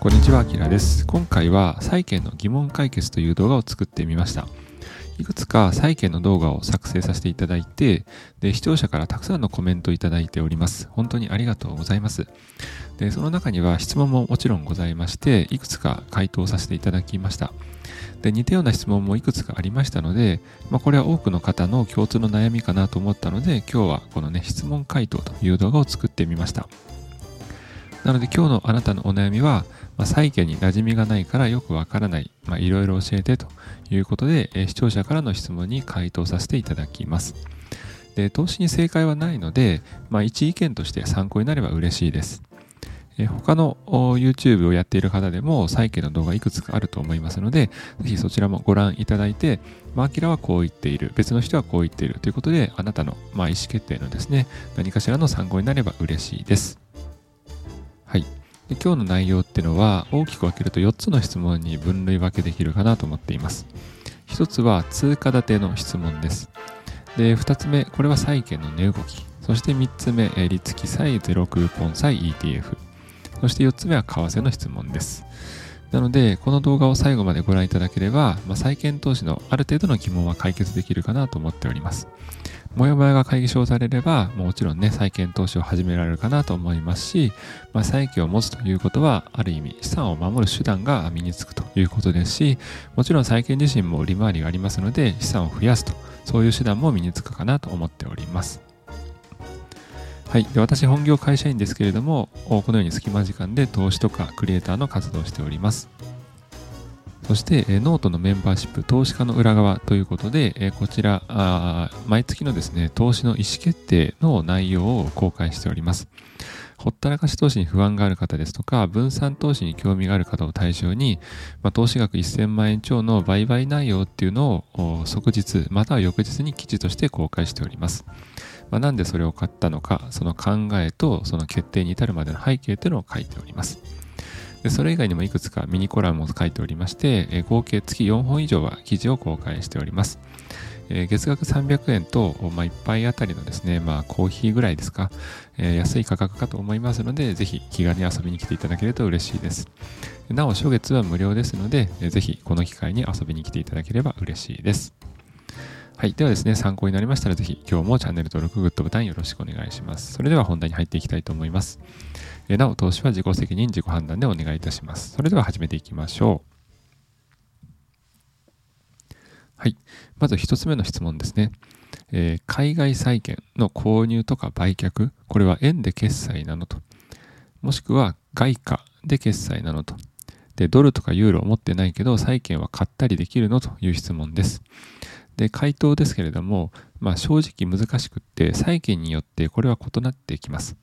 こんにちは、あきらです。今回は債券の疑問解決という動画を作ってみました。いくつか債券の動画を作成させていただいて、で、視聴者からたくさんのコメントいただいております。本当にありがとうございます。で、その中には質問ももちろんございまして、いくつか回答させていただきました。で、似たような質問もいくつかありましたので、まあ、これは多くの方の共通の悩みかなと思ったので、今日はこのね、質問回答という動画を作ってみました。なので今日のあなたのお悩みは、まあ、債券に馴染みがないからよくわからない、まあ、いろいろ教えてということで、え、視聴者からの質問に回答させていただきます。で投資に正解はないので、まあ、一意見として参考になれば嬉しいです。え、他の YouTube をやっている方でも債券の動画いくつかあると思いますので、ぜひそちらもご覧いただいて、まあ、アキラはこう言っている、別の人はこう言っているということで、あなたの、まあ、意思決定のですね、何かしらの参考になれば嬉しいです。はい。今日の内容っていうのは大きく分けると4つの質問に分類分けできるかなと思っています。1つは通貨建ての質問です。で、2つ目、これは債券の値動き。そして3つ目、利付き債ゼロクーポン債 ETF。そして4つ目は為替の質問です。なので、この動画を最後までご覧いただければ、まあ、債券投資のある程度の疑問は解決できるかなと思っております。もやもやが解消されれば、もちろんね、債券投資を始められるかなと思いますし、まあ、債券を持つということは、ある意味、資産を守る手段が身につくということですし、もちろん債券自身も利回りがありますので、資産を増やすと、そういう手段も身につくかなと思っております。はい。で私、本業会社員ですけれども、このように隙間時間で投資とかクリエイターの活動をしております。そして、ノートのメンバーシップ、投資家の裏側ということで、こちら、毎月のですね、投資の意思決定の内容を公開しております。ほったらかし投資に不安がある方ですとか、分散投資に興味がある方を対象に、まあ、投資額1000万円超の売買内容っていうのを即日、または翌日に記事として公開しております。まあ、なんでそれを買ったのか、その考えとその決定に至るまでの背景というのを書いております。でそれ以外にもいくつかミニコラムを書いておりまして、え合計月4本以上は記事を公開しております。え月額300円と、まあ、1杯あたりのですね、まあ、コーヒーぐらいですか、え、安い価格かと思いますので、ぜひ気軽に遊びに来ていただけると嬉しいです。なお、初月は無料ですので、ぜひこの機会に遊びに来ていただければ嬉しいです。はい。ではですね、参考になりましたら、ぜひ今日もチャンネル登録、グッドボタンよろしくお願いします。それでは本題に入っていきたいと思います。えなお、投資は自己責任、自己判断でお願いいたします。それでは始めていきましょう。はい。まず一つ目の質問ですね。えー、海外債券の購入とか売却、これは円で決済なのと。もしくは外貨で決済なのと。で、ドルとかユーロを持ってないけど、債券は買ったりできるのという質問です。で、回答ですけれども、まあ、正直難しくって、債券によってこれは異なってきます。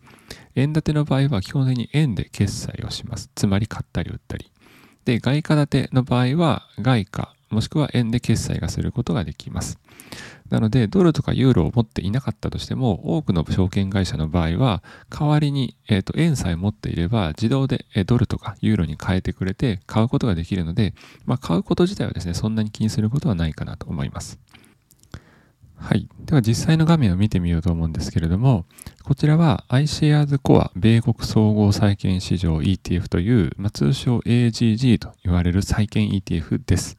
円建ての場合は基本的に円で決済をします。つまり買ったり売ったり。で、外貨建ての場合は外貨、もしくは円で決済がすることができます。なので、ドルとかユーロを持っていなかったとしても、多くの証券会社の場合は、代わりに、えーと、円さえ持っていれば、自動でドルとかユーロに変えてくれて買うことができるので、まあ、買うこと自体はですね、そんなに気にすることはないかなと思います。はい。では実際の画面を見てみようと思うんですけれども、こちらは iShares Core 米国総合債券市場 ETF という、まあ、通称 AGG と言われる債券 ETF です。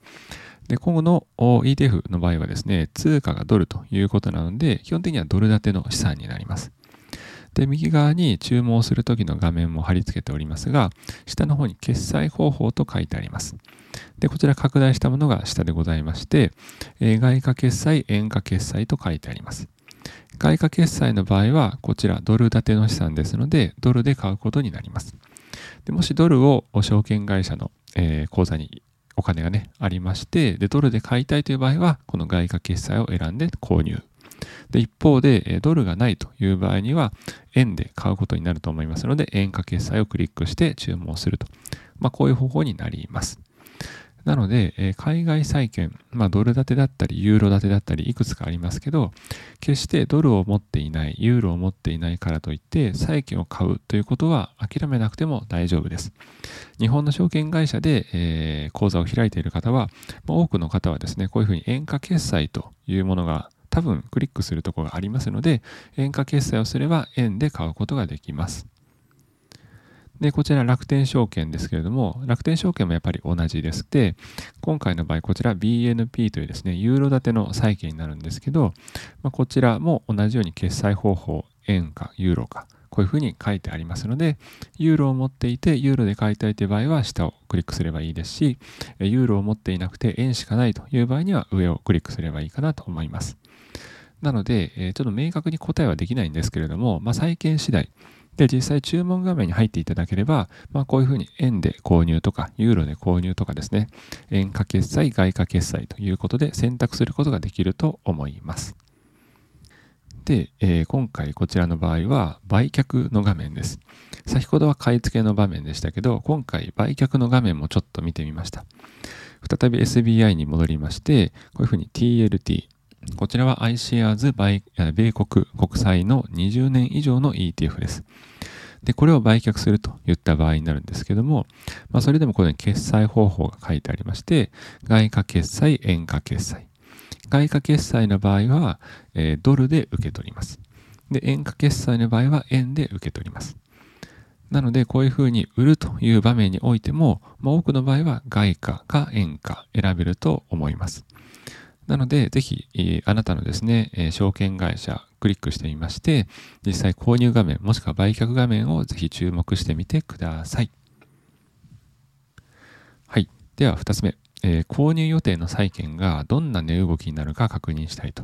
で、今後の ETF の場合はですね、通貨がドルということなので、基本的にはドル建ての資産になります。で、右側に注文するときの画面も貼り付けておりますが、下の方に決済方法と書いてあります。で、こちら拡大したものが下でございまして、え外貨決済、円価決済と書いてあります。外貨決済の場合は、こちらドル建ての資産ですので、ドルで買うことになります。でもしドルを証券会社の、えー、口座にお金がね、ありまして、で、ドルで買いたいという場合は、この外貨決済を選んで購入。で、一方で、ドルがないという場合には、円で買うことになると思いますので、円価決済をクリックして注文すると。まあ、こういう方法になります。なので、え海外債券、まあ、ドル建てだったり、ユーロ建てだったり、いくつかありますけど、決してドルを持っていない、ユーロを持っていないからといって、債券を買うということは諦めなくても大丈夫です。日本の証券会社で、え、口座を開いている方は、ま、多くの方はですね、こういうふうに円価決済というものが多分クリックするところがありますので、円価決済をすれば円で買うことができます。で、こちら楽天証券ですけれども、楽天証券もやっぱり同じです。で、今回の場合、こちら BNP というですね、ユーロ建ての債券になるんですけど、まあ、こちらも同じように決済方法、円かユーロか、こういうふうに書いてありますので、ユーロを持っていて、ユーロで買いたいという場合は下をクリックすればいいですし、ユーロを持っていなくて円しかないという場合には上をクリックすればいいかなと思います。なので、ちょっと明確に答えはできないんですけれども、まあ、債券次第、で、実際注文画面に入っていただければ、まあ、こういうふうに円で購入とか、ユーロで購入とかですね、円価決済、外貨決済ということで選択することができると思います。で、えー、今回こちらの場合は売却の画面です。先ほどは買い付けの場面でしたけど、今回売却の画面もちょっと見てみました。再び SBI に戻りまして、こういうふうに TLT、こちらは iShares 米国国債の20年以上の ETF です。で、これを売却するといった場合になるんですけども、まあ、それでもこの決済方法が書いてありまして、外貨決済、円価決済。外貨決済の場合は、えー、ドルで受け取ります。で、円価決済の場合は円で受け取ります。なので、こういうふうに売るという場面においても、まあ、多くの場合は外貨か円か選べると思います。なので、ぜひ、あなたのですねえ、証券会社、クリックしてみまして、実際購入画面、もしくは売却画面をぜひ注目してみてください。はい。では、2つ目。えー、購入予定の債券がどんな値動きになるか確認したいと。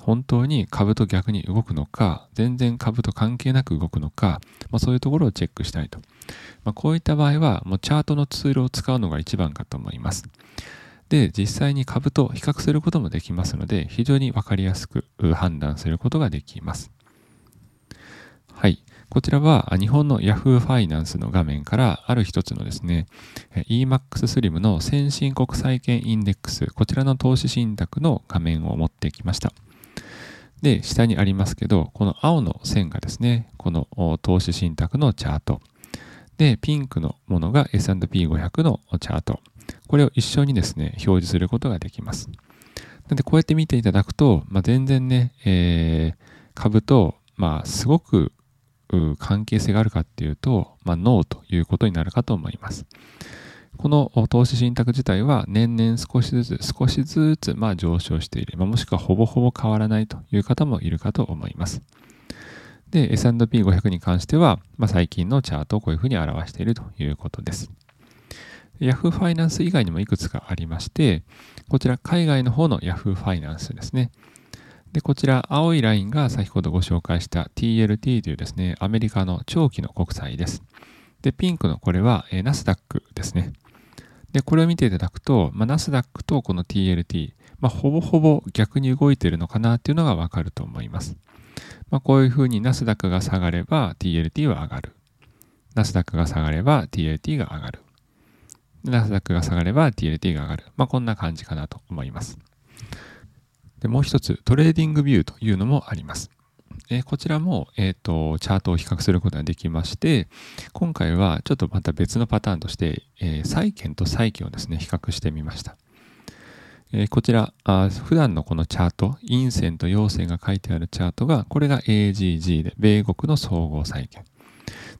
本当に株と逆に動くのか、全然株と関係なく動くのか、まあ、そういうところをチェックしたいと。まあ、こういった場合は、もうチャートのツールを使うのが一番かと思います。で、実際に株と比較することもできますので、非常にわかりやすく判断することができます。はい。こちらは日本の Yahoo ファイナンスの画面からある一つのですね、EMAX Slim の先進国債券インデックス、こちらの投資信託の画面を持ってきました。で、下にありますけど、この青の線がですね、この投資信託のチャート。で、ピンクのものが S&P500 のチャート。これを一緒にですね、表示することができます。なので、こうやって見ていただくと、まあ、全然ね、えー、株と、まあ、すごく関係性があるかっていうと、まあ、ノーということになるかと思います。この投資信託自体は年々少しずつ少しずつまあ上昇している、まあ、もしくはほぼほぼ変わらないという方もいるかと思います。で、S&P500 に関しては、まあ、最近のチャートをこういうふうに表しているということです。Yahoo ファイナンス以外にもいくつかありまして、こちら海外の方の Yahoo ファイナンスですね。で、こちら青いラインが先ほどご紹介した TLT というですね、アメリカの長期の国債です。で、ピンクのこれは、ナスダックですね。で、これを見ていただくと、ま、ナスダックとこの TLT、まあ、ほぼほぼ逆に動いているのかなっていうのがわかると思います。まあ、こういうふうにナスダックが下がれば TLT は上がる。ナスダックが下がれば TLT が上がる。ナスダックが下がれば TLT が上がる。まあ、こんな感じかなと思います。で、もう一つ、 TradingView というのもあります。え、こちらも、えーと、チャートを比較することができまして、今回はちょっとまた別のパターンとして、えー、債券と債券をですね、比較してみました。えー、こちらあ、普段のこのチャート、陰線と陽線が書いてあるチャートが、これが AGG で、米国の総合債券。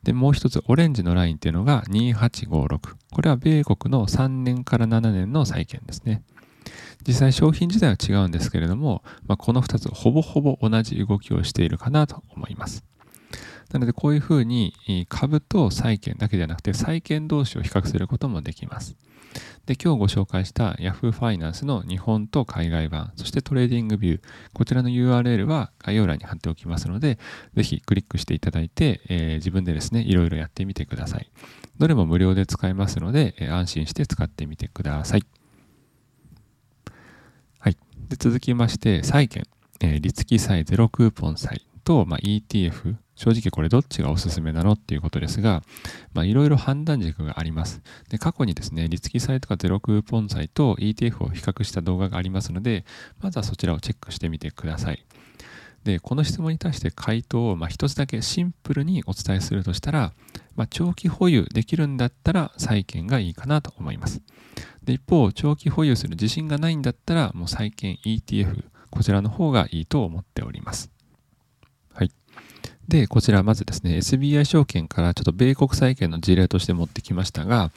で、もう一つ、オレンジのラインっていうのが2856。これは米国の3年から7年の債券ですね。実際商品自体は違うんですけれども、まあ、この2つほぼほぼ同じ動きをしているかなと思います。なのでこういうふうに株と債券だけじゃなくて債券同士を比較することもできます。で、今日ご紹介した Yahoo ファイナンスの日本と海外版、そしてトレーディングビュー、こちらの URL は概要欄に貼っておきますので、ぜひクリックしていただいて、えー、自分でですね、いろいろやってみてください。どれも無料で使えますので、えー、安心して使ってみてください。はい。で続きまして、債券、えー、利付債ゼロクーポン債と、まあ、ETF、正直これどっちがおすすめなのっていうことですが、まあ、いろいろ判断軸があります。で、過去にですね、利付債とかゼロクーポン債と ETF を比較した動画がありますので、まずはそちらをチェックしてみてください。で、この質問に対して回答を、まあ、一つだけシンプルにお伝えするとしたら、まあ、長期保有できるんだったら債券がいいかなと思います。で、一方、長期保有する自信がないんだったら、もう債券 ETF、こちらの方がいいと思っております。で、こちらまずですね、SBI 証券からちょっと米国債券の事例として持ってきましたが、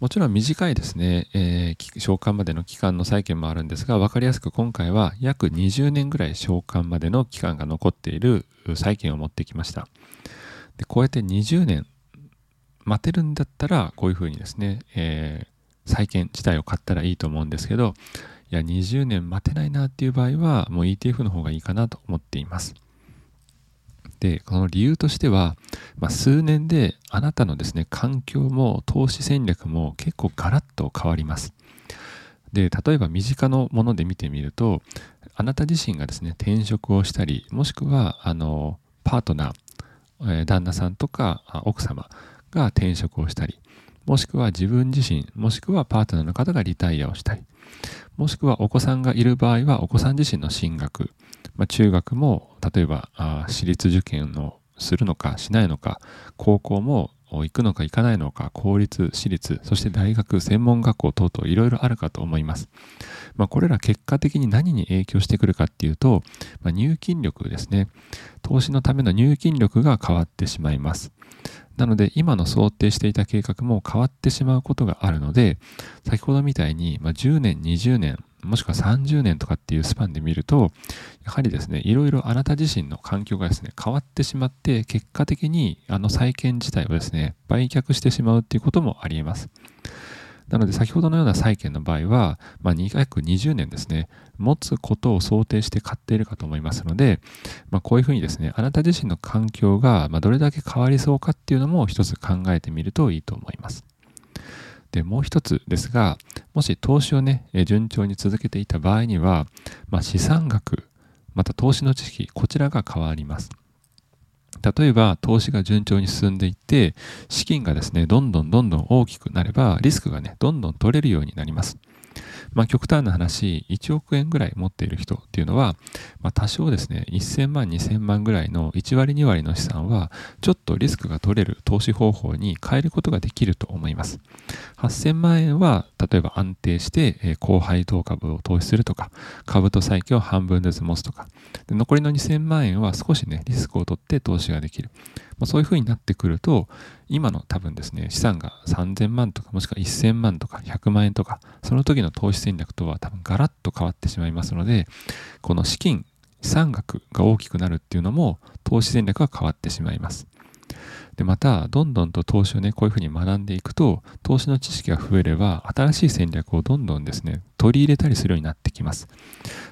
もちろん短いですね、えー、償還までの期間の債券もあるんですが、分かりやすく今回は約20年ぐらい償還までの期間が残っている債券を持ってきました。でこうやって20年待てるんだったら、こういうふうにですね、えー、債券自体を買ったらいいと思うんですけど、いや、20年待てないなっていう場合は、もう ETF の方がいいかなと思っています。で、この理由としては、まあ、数年であなたのですね、環境も投資戦略も結構ガラッと変わります。で、例えば身近なもので見てみると、あなた自身がですね、転職をしたり、もしくは、あの、パートナー、えー、旦那さんとか奥様が転職をしたり、もしくは自分自身、もしくはパートナーの方がリタイアをしたり、もしくはお子さんがいる場合はお子さん自身の進学、まあ、中学も例えばあ私立受験をするのかしないのか高校も行くのか行かないのか公立私立そして大学専門学校等々いろいろあるかと思います、まあ、これら結果的に何に影響してくるかっていうと、まあ、入金力ですね。投資のための入金力が変わってしまいます。なので今の想定していた計画も変わってしまうことがあるので先ほどみたいに、ま10年20年もしくは30年とかっていうスパンで見るとやはりですねいろいろあなた自身の環境がですね変わってしまって結果的にあの債券自体をですね売却してしまうっていうこともありえます。なので先ほどのような債券の場合は、まあ、約20年ですね、持つことを想定して買っているかと思いますので、まあ、こういうふうにですね、あなた自身の環境がどれだけ変わりそうかっていうのも一つ考えてみるといいと思います。で、もう一つですが、もし投資をね、順調に続けていた場合には、まあ、資産額、また投資の知識、こちらが変わります。例えば投資が順調に進んでいって資金がですねどんどんどんどん大きくなればリスクがねどんどん取れるようになります。まあ、極端な話、1億円ぐらい持っている人っていうのは、まあ、多少ですね、1000万、2000万ぐらいの1割、2割の資産は、ちょっとリスクが取れる投資方法に変えることができると思います。8000万円は、例えば安定して、えー、高配当株を投資するとか、株と債券を半分ずつ持つとか、で残りの2000万円は少しね、リスクを取って投資ができる。まあ、そういうふうになってくると、今の多分ですね、資産が3000万とか、もしくは1000万とか100万円とか、その時の投資戦略とは多分ガラッと変わってしまいますので、この資金、資産額が大きくなるっていうのも、投資戦略が変わってしまいます。で、また、どんどんと投資をね、こういうふうに学んでいくと、投資の知識が増えれば、新しい戦略をどんどんですね、取り入れたりするようになってきます。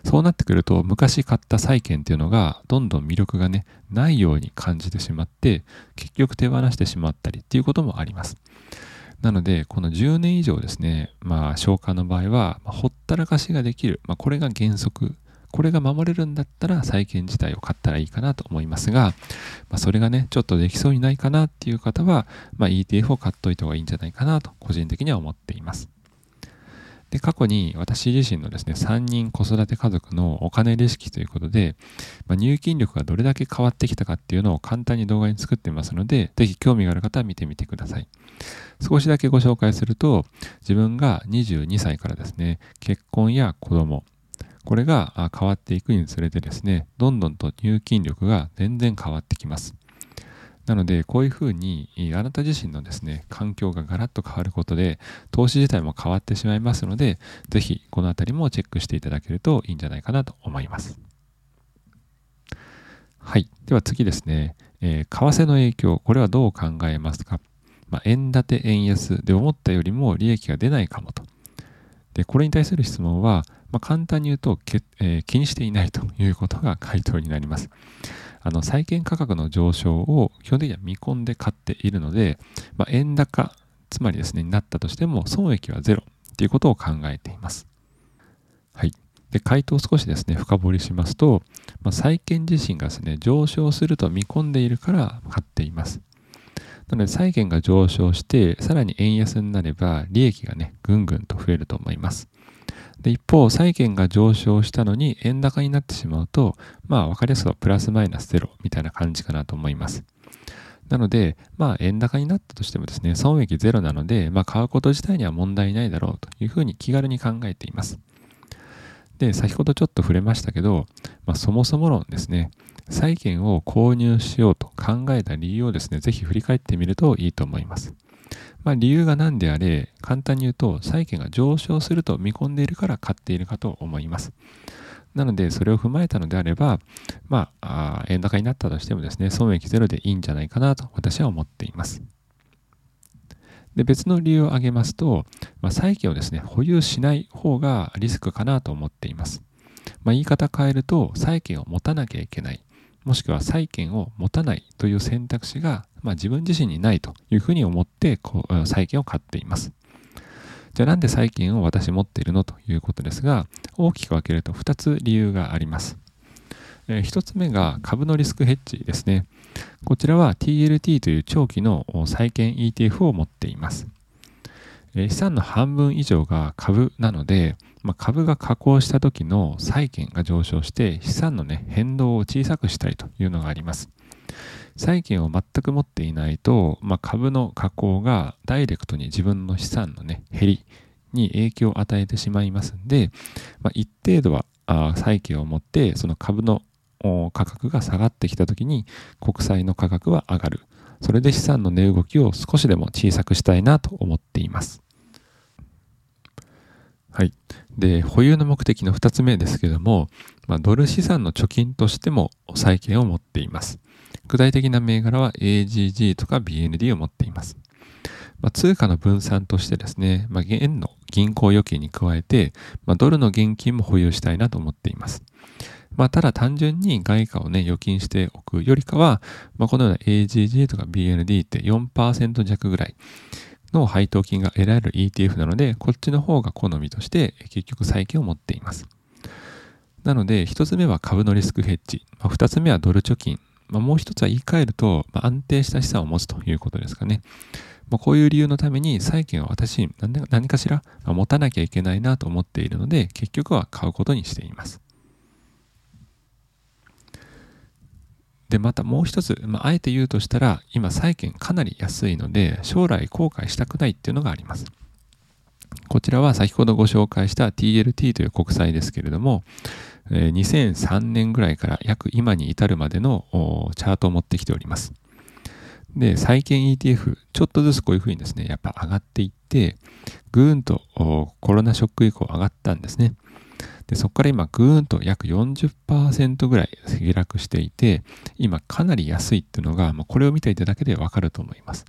そうなってくると、昔買った債券っていうのが、どんどん魅力がね、ないように感じてしまって、結局手放してしまったりっていうこともあります。なので、この10年以上ですね、まあ、消化の場合は、ほったらかしができる。まあ、これが原則これが守れるんだったら債券自体を買ったらいいかなと思いますが、まあ、それがね、ちょっとできそうにないかなっていう方は、まあ、ETF を買っといた方がいいんじゃないかなと個人的には思っています。で、過去に私自身のですね、3人子育て家族のお金レシピということで、まあ、入金力がどれだけ変わってきたかっていうのを簡単に動画に作ってますので、ぜひ興味がある方は見てみてください。少しだけご紹介すると、自分が22歳からですね、結婚や子供、これが変わっていくにつれてですね、どんどんと入金力が全然変わってきます。なので、こういうふうに、あなた自身のですね、環境がガラッと変わることで、投資自体も変わってしまいますので、ぜひこのあたりもチェックしていただけるといいんじゃないかなと思います。はい。では次ですね、えー、為替の影響、これはどう考えますか？まあ、円建て、円安で思ったよりも利益が出ないかもと。で、これに対する質問は、まあ、簡単に言うとけ、えー、気にしていないということが回答になります。あの債券価格の上昇を基本的には見込んで買っているので、まあ、円高、つまりですね、になったとしても損益はゼロということを考えています。はい。で、回答を少しですね、深掘りしますと、まあ、債券自身がですね、上昇すると見込んでいるから買っています。なので、債券が上昇して、さらに円安になれば、利益がね、ぐんぐんと増えると思います。で、一方、債券が上昇したのに円高になってしまうと、まあ、わかりやすくはプラスマイナスゼロみたいな感じかなと思います。なので、まあ、円高になったとしてもですね、損益ゼロなので、まあ、買うこと自体には問題ないだろうというふうに気軽に考えています。で、先ほどちょっと触れましたけど、まあ、そもそも論ですね、債券を購入しようと考えた理由をですね、ぜひ振り返ってみるといいと思います。まあ、理由が何であれ、簡単に言うと、債券が上昇すると見込んでいるから買っているかと思います。なので、それを踏まえたのであれば、まあ、あ円高になったとしてもですね、損益ゼロでいいんじゃないかなと私は思っています。で、別の理由を挙げますと、まあ、債券をですね、保有しない方がリスクかなと思っています。まあ、言い方変えると、債券を持たなきゃいけない。もしくは債券を持たないという選択肢が、まあ、自分自身にないというふうに思ってこう債券を買っています。じゃあなんで債券を私持っているのということですが、大きく分けると2つ理由があります。えー、1つ目が株のリスクヘッジですね。こちらは TLT という長期の債券 ETF を持っています。資産の半分以上が株なので、まあ、株が下降した時の債券が上昇して資産の、ね、変動を小さくしたりというのがあります。債券を全く持っていないと、まあ、株の下降がダイレクトに自分の資産のね、減りに影響を与えてしまいますんで、まあ、一定度は債券を持ってその株の価格が下がってきた時に国債の価格は上がる。それで資産の値動きを少しでも小さくしたいなと思っています。はい。で、保有の目的の2つ目ですけども、まあ、ドル資産の貯金としても債券を持っています。具体的な銘柄は AGG とか BND を持っています。まあ、通貨の分散としてですね、まあ、円の銀行預金に加えて、まあ、ドルの現金も保有したいなと思っています。まあ、ただ単純に外貨をね、預金しておくよりかは、まあ、このような AGG とか BND って4%弱ぐらいの配当金が得られる ETF なので、こっちの方が好みとして結局債券を持っています。なので、一つ目は株のリスクヘッジ。まあ、つ目はドル貯金。ま、もう一つは言い換えると、ま、安定した資産を持つということですかね。ま、こういう理由のために債券を私何かしら持たなきゃいけないなと思っているので、結局は買うことにしています。で、またもう一つ、まあ、あえて言うとしたら、今債券かなり安いので、将来後悔したくないっていうのがあります。こちらは先ほどご紹介した TLT という国債ですけれども、2003年ぐらいから約今に至るまでのチャートを持ってきております。で、債券 ETF、ちょっとずつこういうふうにですね、やっぱ上がっていって、ぐーんとコロナショック以降上がったんですね。でそこから今ぐーんと約40%ぐらい下落していて、今かなり安いっていうのが、まあ、これを見ていただけでわかると思います。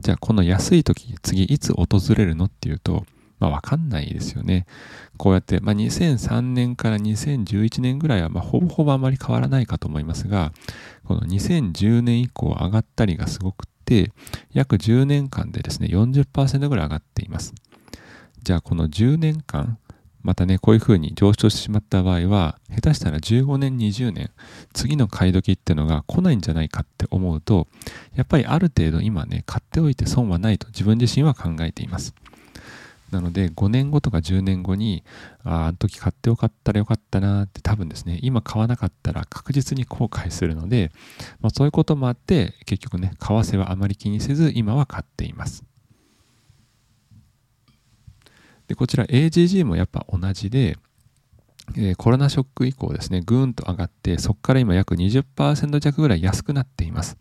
じゃあこの安い時、次いつ訪れるのっていうと、まあわかんないですよね。こうやって、まあ2003年から2011年ぐらいは、まあほぼほぼあまり変わらないかと思いますが、この2010年以降上がったりがすごくって、約10年間でですね、40%ぐらい上がっています。じゃあこの10年間、またね、こういうふうに上昇してしまった場合は、下手したら15年、20年、次の買い時ってのが来ないんじゃないかって思うと、やっぱりある程度今ね、買っておいて損はないと自分自身は考えています。なので、5年後とか10年後に、ああの時買ってよかったらよかったなって多分ですね、今買わなかったら確実に後悔するので、まあ、そういうこともあって、結局ね、為替はあまり気にせず、今は買っています。で、こちら AGG もやっぱ同じで、えー、コロナショック以降ですね、ぐーんと上がって、そこから今約20%弱ぐらい安くなっています。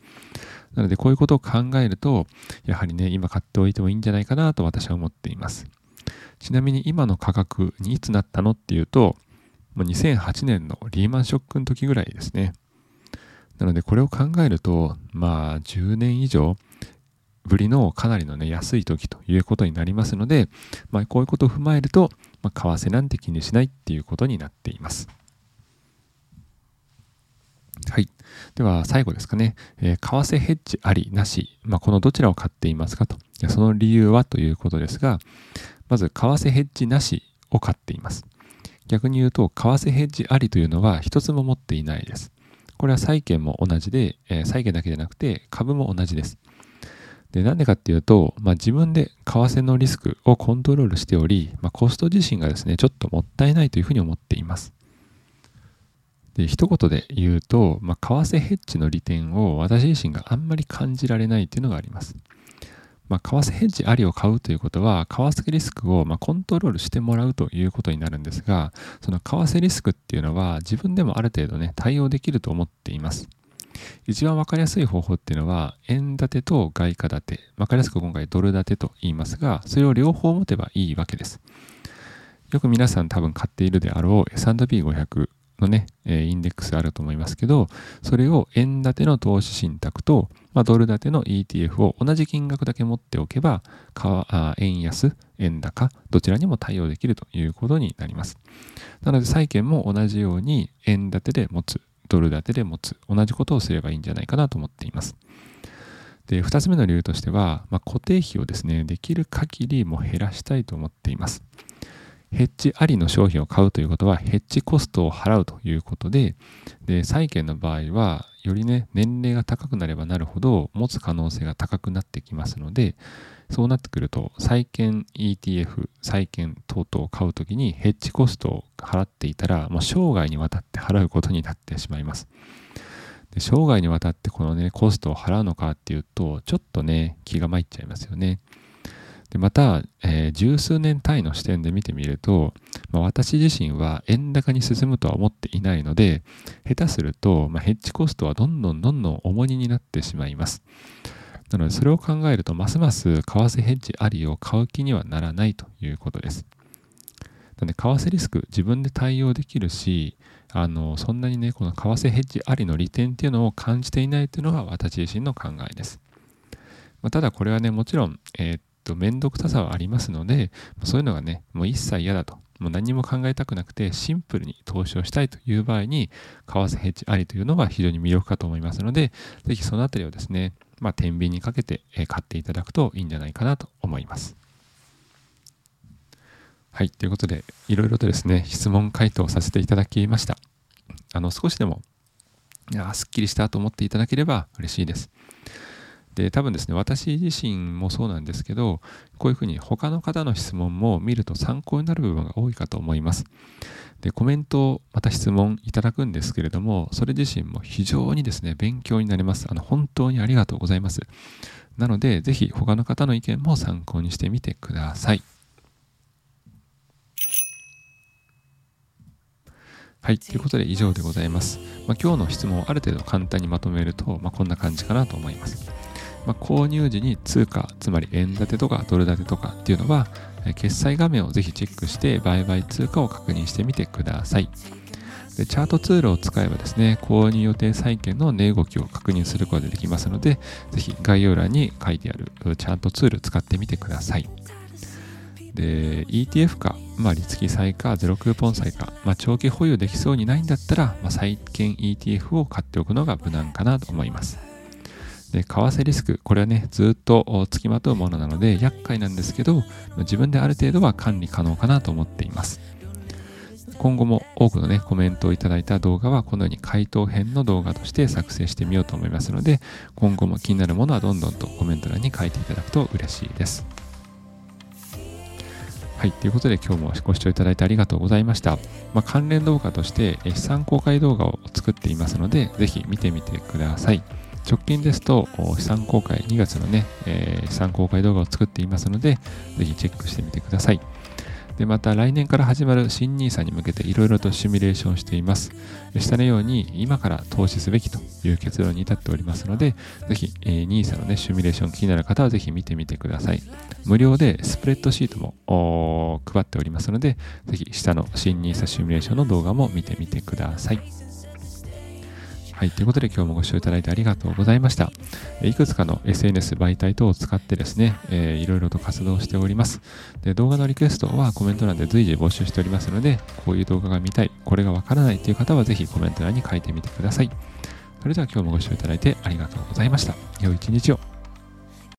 なので、こういうことを考えると、やはりね、今買っておいてもいいんじゃないかなと私は思っています。ちなみに今の価格にいつなったのっていうと、もう2008年のリーマンショックの時ぐらいですね。なので、これを考えると、まあ、10年以上、ぶりのかなりのね、安い時ということになりますので、まあ、こういうことを踏まえると、まあ、為替なんて気にしないっていうことになっています。はい。では、最後ですかね。えー、為替ヘッジあり、なし、まあ、このどちらを買っていますかと。その理由はということですが、まず、為替ヘッジなしを買っています。逆に言うと、為替ヘッジありというのは一つも持っていないです。これは債券も同じで、えー、債券だけじゃなくて株も同じです。で、なんでかっていうと、まあ、自分で為替のリスクをコントロールしており、まあ、コスト自身がですね、ちょっともったいないというふうに思っています。で、一言で言うと、まあ、為替ヘッジの利点を私自身があんまり感じられないというのがあります。まあ、為替ヘッジありを買うということは、為替リスクをまコントロールしてもらうということになるんですが、その為替リスクっていうのは自分でもある程度ね、対応できると思っています。一番わかりやすい方法っていうのは、円建てと外貨建て、わかりやすく今回ドル建てと言いますが、それを両方持てばいいわけです。よく皆さん多分買っているであろう S&P500 のね、インデックスあると思いますけど、それを円建ての投資信託と、まあ、ドル建ての ETF を同じ金額だけ持っておけば、円安、円高、どちらにも対応できるということになります。なので債券も同じように円建てで持つ、ドル建てで持つ、同じことをすればいいんじゃないかなと思っています。で、二つ目の理由としては、まあ、固定費をですね、できる限りも減らしたいと思っています。ヘッジありの商品を買うということは、ヘッジコストを払うということで、で、債券の場合は、よりね、年齢が高くなればなるほど、持つ可能性が高くなってきますので、そうなってくると、債券 ETF、債券等々を買うときにヘッジコストを払っていたら、もう生涯にわたって払うことになってしまいます。で生涯にわたってこのね、コストを払うのかっていうと、ちょっとね、気が参っちゃいますよね。でまた、えー、十数年単位の視点で見てみると、まあ、私自身は円高に進むとは思っていないので、下手すると、まあ、ヘッジコストはどんどんどんどん重荷になってしまいます。なので、それを考えると、ますます為替ヘッジありを買う気にはならないということです。なので、為替リスク自分で対応できるし、あの、そんなにね、この為替ヘッジありの利点っていうのを感じていないというのが私自身の考えです。まあ、ただこれはね、もちろん、えー、っと、めんどくささはありますので、そういうのがね、もう一切嫌だと。もう何も考えたくなくてシンプルに投資をしたいという場合に、為替ヘッジありというのが非常に魅力かと思いますので、ぜひそのあたりをですね、まあ、天秤にかけて買っていただくといいんじゃないかなと思います。はい。ということで、いろいろとですね、質問回答させていただきました。あの、少しでも、いや、すっきりしたと思っていただければ嬉しいです。で、多分ですね、私自身もそうなんですけど、こういうふうに他の方の質問も見ると参考になる部分が多いかと思います。で、コメント、また質問いただくんですけれども、それ自身も非常にですね、勉強になります。あの、本当にありがとうございます。なので、ぜひ他の方の意見も参考にしてみてください。はい。ということで以上でございます。まあ、今日の質問をある程度簡単にまとめると、まあ、こんな感じかなと思います。まあ、購入時に通貨、つまり円建てとかドル建てとかっていうのは、決済画面をぜひチェックして売買通貨を確認してみてください。でチャートツールを使えばですね、購入予定債券の値動きを確認することができますので、ぜひ概要欄に書いてあるチャートツール使ってみてください。で、ETF か、まあ、利付債か、ゼロクーポン債か、まあ、長期保有できそうにないんだったら、まあ、債券 ETF を買っておくのが無難かなと思います。で、為替リスク、これはね、ずっと付きまとうものなので、厄介なんですけど、自分である程度は管理可能かなと思っています。今後も多くのね、コメントをいただいた動画は、このように回答編の動画として作成してみようと思いますので、今後も気になるものはどんどんとコメント欄に書いていただくと嬉しいです。はい。ということで今日もご視聴いただいてありがとうございました。まあ、関連動画として資産公開動画を作っていますので、ぜひ見てみてください。直近ですと、資産公開、2月のね、えー、資産公開動画を作っていますので、ぜひチェックしてみてください。で、また来年から始まる新 NISA に向けていろいろとシミュレーションしています。下のように今から投資すべきという結論に至っておりますので、ぜひ、えー、NISA のね、シミュレーション気になる方はぜひ見てみてください。無料でスプレッドシートも配っておりますので、ぜひ下の新 NISA シミュレーションの動画も見てみてください。はい。ということで今日もご視聴いただいてありがとうございました。いくつかの SNS 媒体等を使ってですね、えー、いろいろと活動しておりますで。動画のリクエストはコメント欄で随時募集しておりますので、こういう動画が見たい、これがわからないという方はぜひコメント欄に書いてみてください。それでは今日もご視聴いただいてありがとうございました。良い一日を。